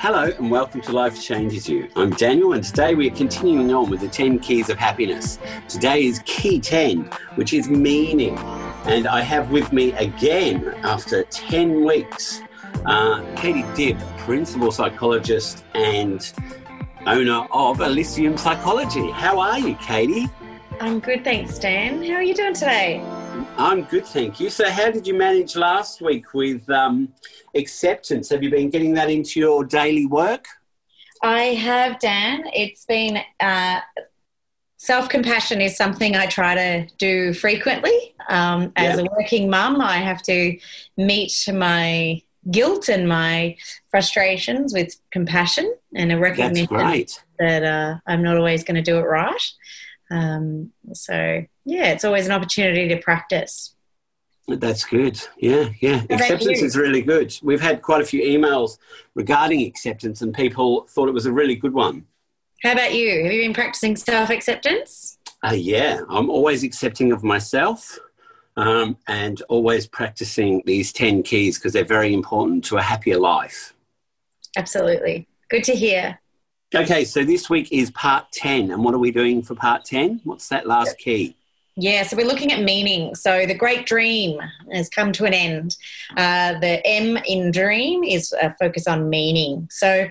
Hello and welcome to Life Changes You. I'm Daniel and today we are continuing on with the 10 keys of happiness. Today is key 10, which is meaning. And I have with me again, after 10 weeks, uh, Katie Dibb, principal psychologist and owner of Elysium Psychology. How are you, Katie? I'm good, thanks, Dan. How are you doing today? I'm good, thank you. So, how did you manage last week with um, acceptance? Have you been getting that into your daily work? I have, Dan. It's been uh, self compassion is something I try to do frequently. Um, as yeah. a working mum, I have to meet my guilt and my frustrations with compassion and a recognition that uh, I'm not always going to do it right. Um, so yeah, it's always an opportunity to practice. That's good. Yeah, yeah. Acceptance is really good. We've had quite a few emails regarding acceptance, and people thought it was a really good one. How about you? Have you been practicing self acceptance? Uh, yeah, I'm always accepting of myself um, and always practicing these 10 keys because they're very important to a happier life. Absolutely. Good to hear. Okay, so this week is part 10. And what are we doing for part 10? What's that last key? Yeah, so we're looking at meaning. So the great dream has come to an end. Uh, the M in dream is a focus on meaning. So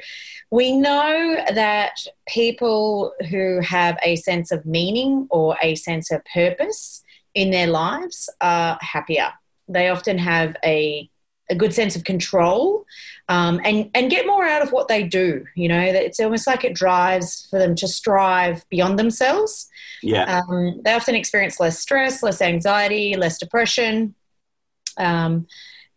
we know that people who have a sense of meaning or a sense of purpose in their lives are happier. They often have a a good sense of control um, and and get more out of what they do. You know, it's almost like it drives for them to strive beyond themselves. Yeah, um, they often experience less stress, less anxiety, less depression. Um,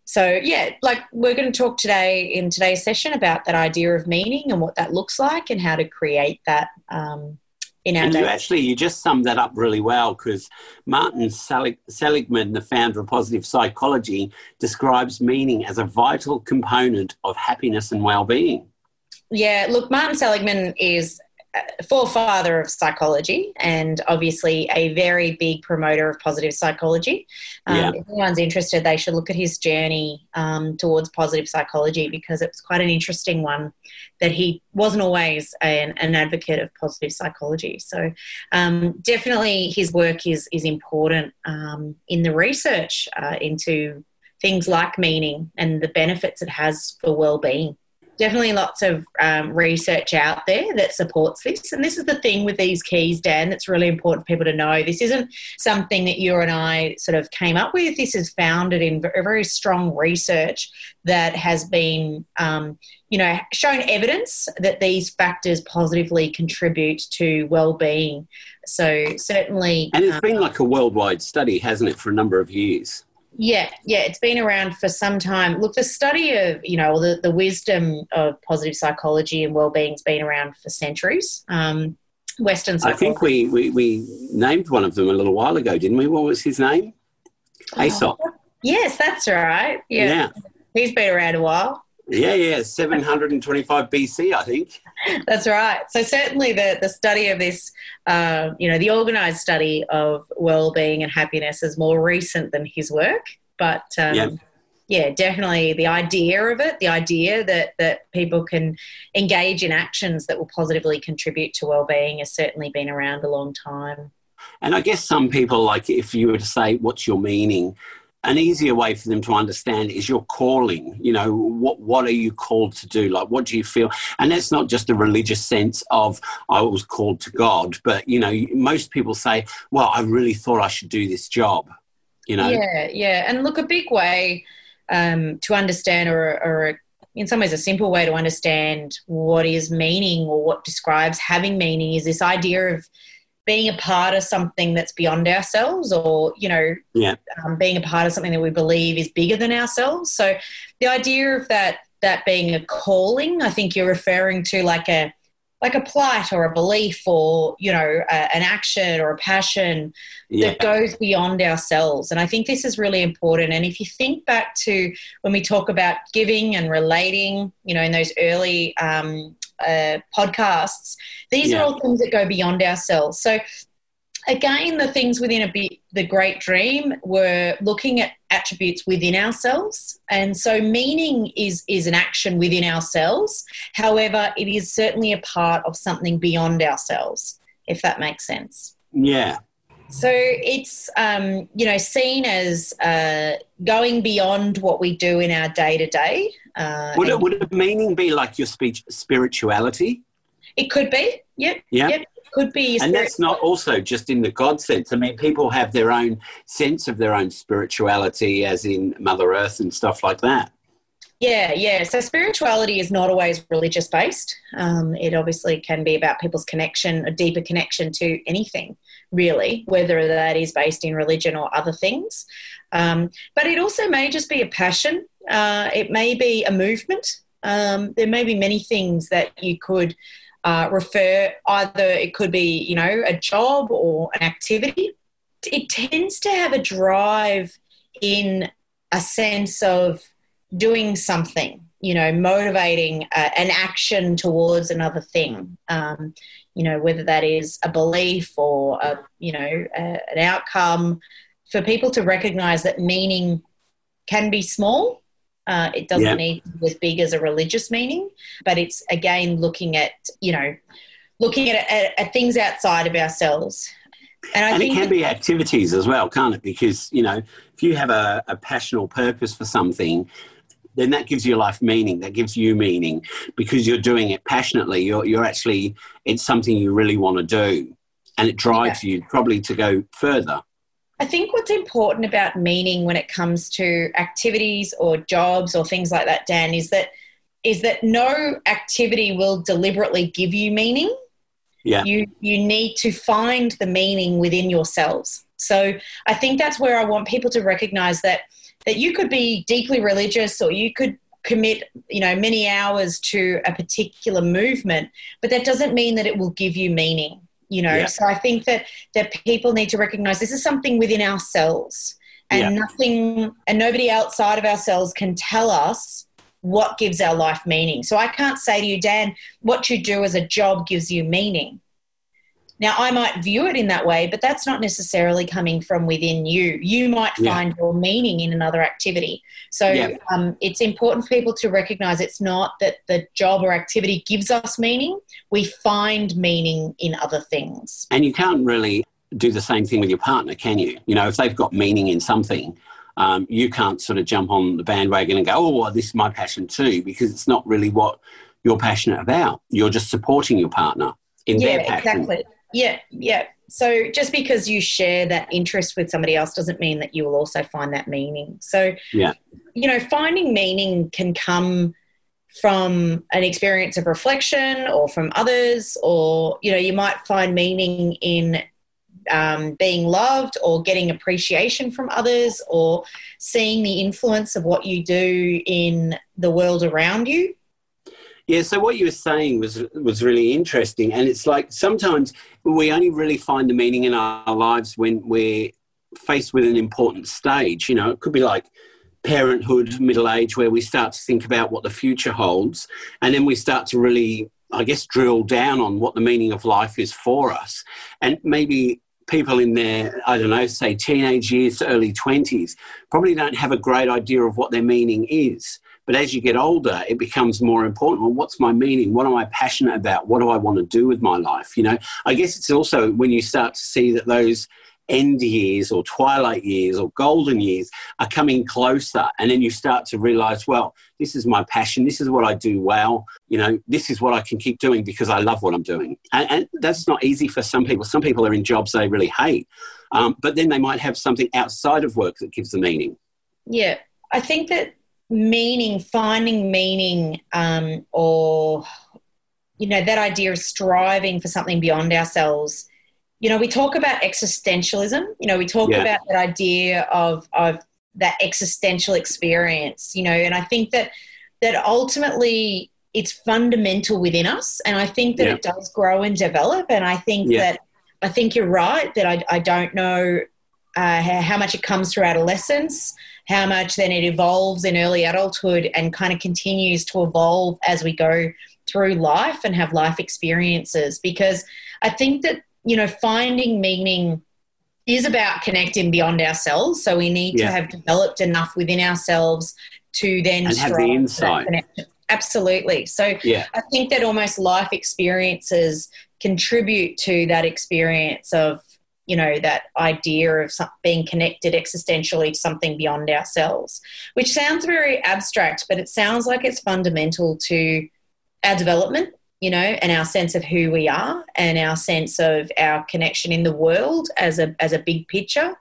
so yeah, like we're going to talk today in today's session about that idea of meaning and what that looks like and how to create that um, in our and you actually you just summed that up really well because martin Selig- seligman the founder of positive psychology describes meaning as a vital component of happiness and well-being. Yeah look martin seligman is forefather of psychology and obviously a very big promoter of positive psychology. Um, yeah. If anyone's interested, they should look at his journey um, towards positive psychology because it was quite an interesting one that he wasn't always an, an advocate of positive psychology. So um, definitely his work is, is important um, in the research uh, into things like meaning and the benefits it has for well-being definitely lots of um, research out there that supports this. And this is the thing with these keys, Dan, that's really important for people to know. This isn't something that you and I sort of came up with. This is founded in very strong research that has been, um, you know, shown evidence that these factors positively contribute to well-being. So certainly, and it's um, been like a worldwide study, hasn't it, for a number of years? Yeah, yeah, it's been around for some time. Look, the study of, you know, the, the wisdom of positive psychology and well-being's been around for centuries. Um, Western psychology. I think we, we, we named one of them a little while ago, didn't we? What was his name? Oh, Yes, that's right. Yeah. yeah. He's been around a while. Yeah, yeah, 725 BC, I think. That's right. So certainly the, the study of this, uh, you know, the organised study of well-being and happiness is more recent than his work. But um, yeah. yeah, definitely the idea of it, the idea that, that people can engage in actions that will positively contribute to well-being has certainly been around a long time. And I guess some people, like if you were to say, what's your meaning? An easier way for them to understand is your calling. You know what what are you called to do? Like what do you feel? And that's not just a religious sense of i was called to god but you know most people say well i really thought i should do this job you know? Yeah yeah. And look a big way um, to understand or, or in some ways a simple way to understand what is meaning or what describes having meaning is this idea of being a part of something that's beyond ourselves or you know yeah. um, being a part of something that we believe is bigger than ourselves so the idea of that that being a calling i think you're referring to like a like a plight or a belief or you know a, an action or a passion yeah. that goes beyond ourselves and i think this is really important and if you think back to when we talk about giving and relating you know in those early um, uh, podcasts. These yeah. are all things that go beyond ourselves. So again, the things within a bit, the great dream were looking at attributes within ourselves, and so meaning is is an action within ourselves. However, it is certainly a part of something beyond ourselves, if that makes sense. Yeah. So it's um, you know seen as uh, going beyond what we do in our day to day. Would it would a meaning be like your speech spirituality? It could be. Yep. Yeah. Yep could be. And that's not also just in the God sense. I mean, people have their own sense of their own spirituality, as in Mother Earth and stuff like that. Yeah, yeah. So spirituality is not always religious based. Um, it obviously can be about people's connection, a deeper connection to anything, really, whether that is based in religion or other things. Um, but it also may just be a passion. Uh, it may be a movement. Um, there may be many things that you could uh, refer either it could be you know a job or an activity it tends to have a drive in a sense of doing something you know motivating uh, an action towards another thing um, you know whether that is a belief or a, you know a, an outcome for people to recognize that meaning can be small uh, it doesn't yeah. need to be as big as a religious meaning, but it's again looking at you know looking at, at, at things outside of ourselves. And, and it can be activities as well, can't it? Because you know, if you have a, a passion or purpose for something, then that gives your life meaning. That gives you meaning because you're doing it passionately. You're, you're actually, it's something you really want to do. And it drives yeah. you probably to go further. I think what's important about meaning when it comes to activities or jobs or things like that, Dan, is that is that no activity will deliberately give you meaning. Yeah. You you need to find the meaning within yourselves. So I think that's where I want people to recognize that that you could be deeply religious or you could commit you know many hours to a particular movement but that doesn't mean that it will give you meaning you know yeah. so i think that that people need to recognize this is something within ourselves and yeah. nothing and nobody outside of ourselves can tell us what gives our life meaning so i can't say to you dan what you do as a job gives you meaning now, I might view it in that way, but that's not necessarily coming from within you. You might find yeah. your meaning in another activity. So yeah. um, it's important for people to recognize it's not that the job or activity gives us meaning, we find meaning in other things. And you can't really do the same thing with your partner, can you? You know, if they've got meaning in something, um, you can't sort of jump on the bandwagon and go, oh, well, this is my passion too, because it's not really what you're passionate about. You're just supporting your partner in yeah, their passion. Exactly. Yeah, yeah. So just because you share that interest with somebody else doesn't mean that you will also find that meaning. So, yeah. you know, finding meaning can come from an experience of reflection or from others, or, you know, you might find meaning in um, being loved or getting appreciation from others or seeing the influence of what you do in the world around you. Yeah, so what you were saying was was really interesting, and it's like sometimes we only really find the meaning in our lives when we're faced with an important stage. You know, it could be like parenthood, middle age, where we start to think about what the future holds, and then we start to really, I guess, drill down on what the meaning of life is for us, and maybe people in their, I don't know, say teenage years to early 20s probably don't have a great idea of what their meaning is. But as you get older, it becomes more important. Well, what's my meaning? What am I passionate about? What do I want to do with my life? You know, I guess it's also when you start to see that those end years or twilight years or golden years are coming closer and then you start to realize well this is my passion this is what i do well you know this is what i can keep doing because i love what i'm doing and, and that's not easy for some people some people are in jobs they really hate um, but then they might have something outside of work that gives them meaning yeah i think that meaning, finding meaning, um, or you know that idea of striving for something beyond ourselves. You know, we talk about existentialism. You know, we talk yeah. about that idea of of that existential experience. You know, and I think that that ultimately it's fundamental within us, and I think that yeah. it does grow and develop. And I think yeah. that I think you're right that I, I don't know uh, how much it comes through adolescence how much then it evolves in early adulthood and kind of continues to evolve as we go through life and have life experiences. Because I think that you know, finding meaning is about connecting beyond ourselves. So we need yeah. to have developed enough within ourselves to then and have the insight. Absolutely. So yeah. I think that almost life experiences contribute to that experience of you know that idea of being connected existentially to something beyond ourselves which sounds very abstract but it sounds like it's fundamental to our development you know and our sense of who we are and our sense of our connection in the world as a as a big picture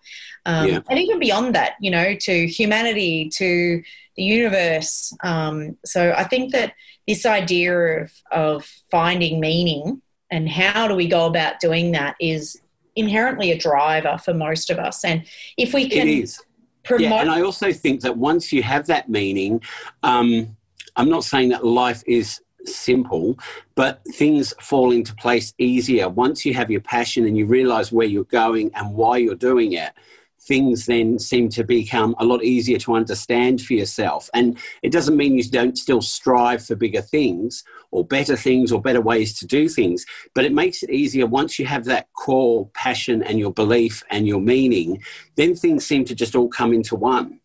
um, yeah. and even beyond that you know to humanity to the universe um, so i think that this idea of of finding meaning and how do we go about doing that is inherently a driver for most of us. And if we can. It is. Promote- yeah, and I also think that once you have that meaning, um, I'm not saying that life is simple, but things fall into place easier once you have your passion and you realize where you're going and why you're doing it things then seem to become a lot easier to understand for yourself. And it doesn't mean you don't still strive for bigger things or better things or better ways to do things, but it makes it easier once you have that core passion and your belief and your meaning, then things seem to just all come into one.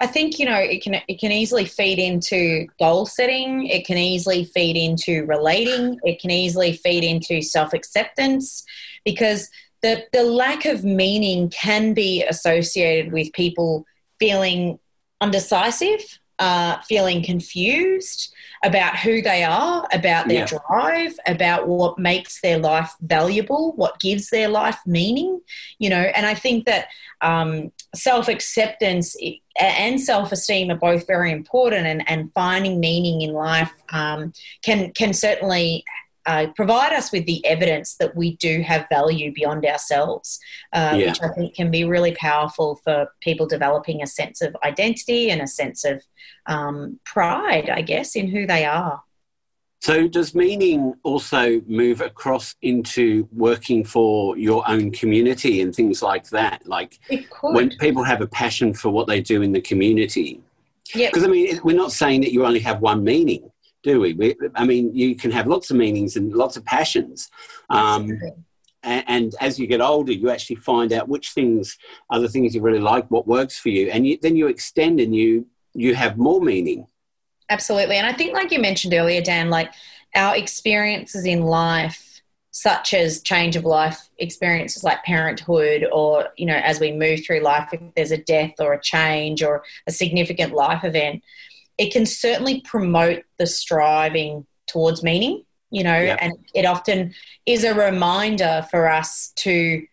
I think you know it can it can easily feed into goal setting. It can easily feed into relating. It can easily feed into self acceptance because the, the lack of meaning can be associated with people feeling undecisive, uh, feeling confused about who they are, about their yeah. drive, about what makes their life valuable, what gives their life meaning, you know. And I think that um, self acceptance and self esteem are both very important, and, and finding meaning in life um, can can certainly uh, provide us with the evidence that we do have value beyond ourselves, uh, yeah. which I think can be really powerful for people developing a sense of identity and a sense of um, pride, I guess, in who they are. So, does meaning also move across into working for your own community and things like that? Like when people have a passion for what they do in the community. Yeah. Because I mean, we're not saying that you only have one meaning do we? we? I mean, you can have lots of meanings and lots of passions. Um, and, and, as you get older, you actually find out which things are the things you really like, what works for you, and you, then you extend and you you have more meaning. Absolutely, and I think, like you mentioned earlier, Dan, like our experiences in life, such as change of life experiences like parenthood, or you know, as we move through life, if there's a death or a change or a significant life event it can certainly promote the striving towards meaning, you know, yep. and it often is a reminder for us to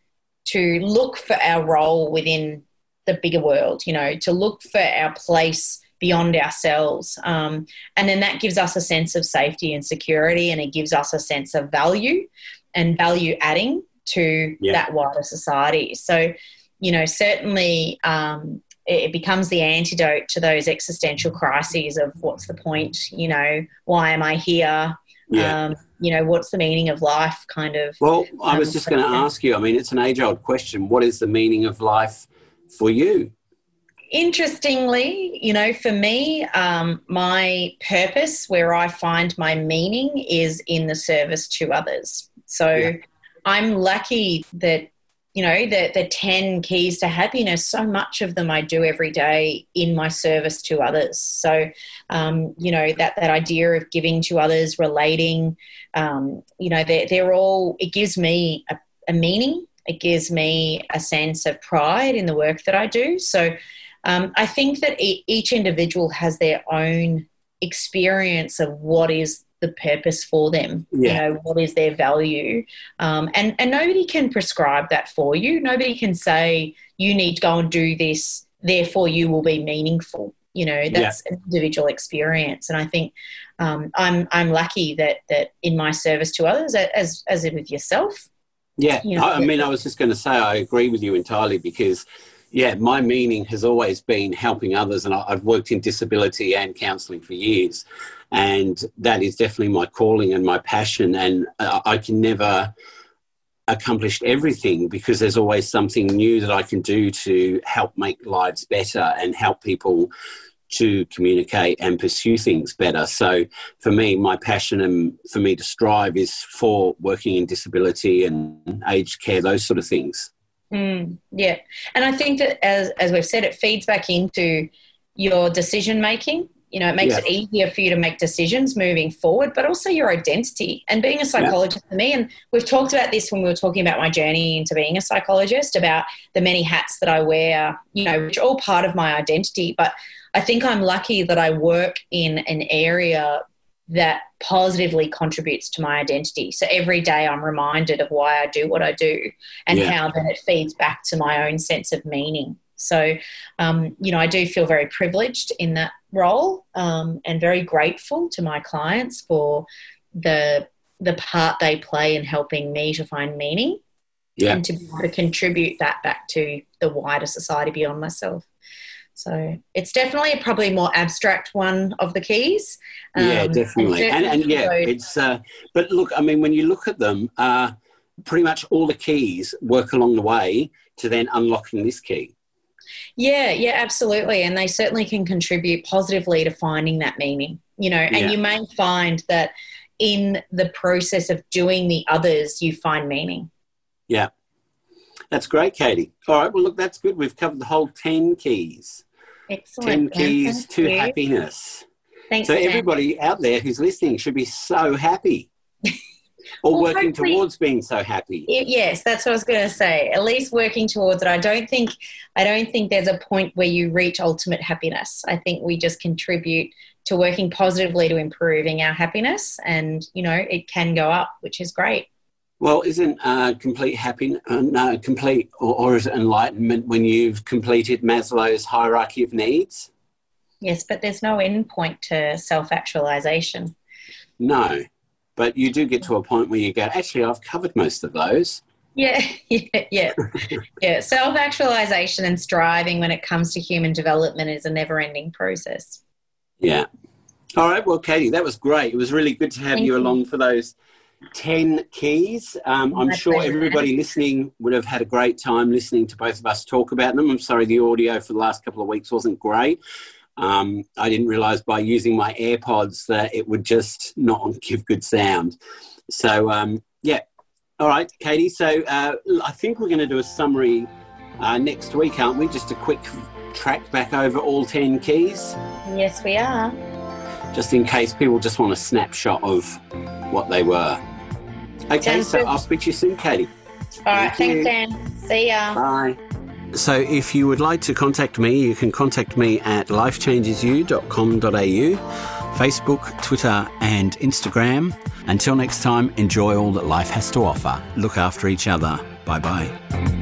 to look for our role within the bigger world, you know, to look for our place beyond ourselves. Um, and then that gives us a sense of safety and security, and it gives us a sense of value and value adding to yeah. that wider society. So, you know, certainly um, it becomes the antidote to those existential crises of what's the point, you know, why am I here? Yeah. Um, you know, what's the meaning of life kind of. Well, I was um, just going to ask you, I mean, it's an age old question. What is the meaning of life for you? Interestingly, you know, for me, um, my purpose, where I find my meaning, is in the service to others. So yeah. I'm lucky that you know the the 10 keys to happiness so much of them i do every day in my service to others. So um, you know that that idea of giving to others relating um, you know they're, they're all it gives me a, a, meaning. It gives me a sense of pride in the work that i do. So um, i think that each individual has their own experience of what is the purpose for them. Yeah. You know, what is their value? Um, and and nobody can prescribe that for you. Nobody can say you need to go and do this. Therefore, you will be meaningful. You know, that's yeah. an individual experience. And I think um, I'm I'm lucky that that in my service to others, as as with yourself. Yeah, you know, I, I mean, I was just going to say I agree with you entirely because yeah, my meaning has always been helping others, and I've worked in disability and counselling for years, and that is definitely my calling and my passion. And uh, I can never accomplish everything because there's always something new that I can do to help make lives better and help people to communicate and pursue things better. So for me, my passion and for me to strive is for working in disability and aged care, those sort of things. Mm, yeah. And I think that as, as we've said, it feeds back into your decision making you know, it makes yeah. it easier for you to make decisions moving forward, but also your identity. And being a psychologist yeah. for me, and we've talked about this when we were talking about my journey into being a psychologist, about the many hats that I wear, you know, which are all part of my identity. But I think I'm lucky that I work in an area that positively contributes to my identity. So every day I'm reminded of why I do what I do and yeah. how then it feeds back to my own sense of meaning. So, um, you know, I do feel very privileged in that role um, and very grateful to my clients for the the part they play in helping me to find meaning yeah. and to be able to contribute that back to the wider society beyond myself. So it's definitely probably more abstract one of the keys. Um, yeah, definitely, and, and, and yeah, it's. Uh, but look, I mean, when you look at them, uh, pretty much all the keys work along the way to then unlocking this key. Yeah, yeah, absolutely. And they certainly can contribute positively to finding that meaning, you know, and yeah. you may find that in the process of doing the others, you find meaning. Yeah. That's great, Katie. All right, well, look, that's good. We've covered the whole 10 keys. Excellent. 10 keys Thank to you. happiness. Thanks, so, everybody out there who's listening should be so happy. or well, working towards being so happy. Yes, that's what I was going to say. At least working towards it. I don't think I don't think there's a point where you reach ultimate happiness. I think we just contribute to working positively to improving our happiness, and you know it can go up, which is great. Well, isn't uh, complete happiness, uh, no, complete, or, or is it enlightenment when you've completed Maslow's hierarchy of needs? Yes, but there's no end point to self actualization. No, but you do get to a point where you go, actually, I've covered most of those. Yeah, yeah, yeah. yeah. Self actualization and striving when it comes to human development is a never ending process. Yeah. All right. Well, Katie, that was great. It was really good to have you, you, along for those 10 keys. Um, I'm sure pleasure. everybody listening would have had a great time listening to both of us talk about them. I'm sorry the audio for the last couple of weeks wasn't great. Um, I didn't realize by using my AirPods that it would just not give good sound. So, um, yeah. All right, Katie. So, uh, I think we're going to do a summary uh, next week, aren't we? Just a quick track back over all 10 keys. Yes, we are. Just in case people just want a snapshot of what they were. Okay, Sounds so good. I'll speak to you soon, Katie. All right, Thank thanks, Dan. See ya. Bye. So, if you would like to contact me, you can contact me at lifechangesyou.com.au, Facebook, Twitter, and Instagram. Until next time, enjoy all that life has to offer. Look after each other. Bye bye.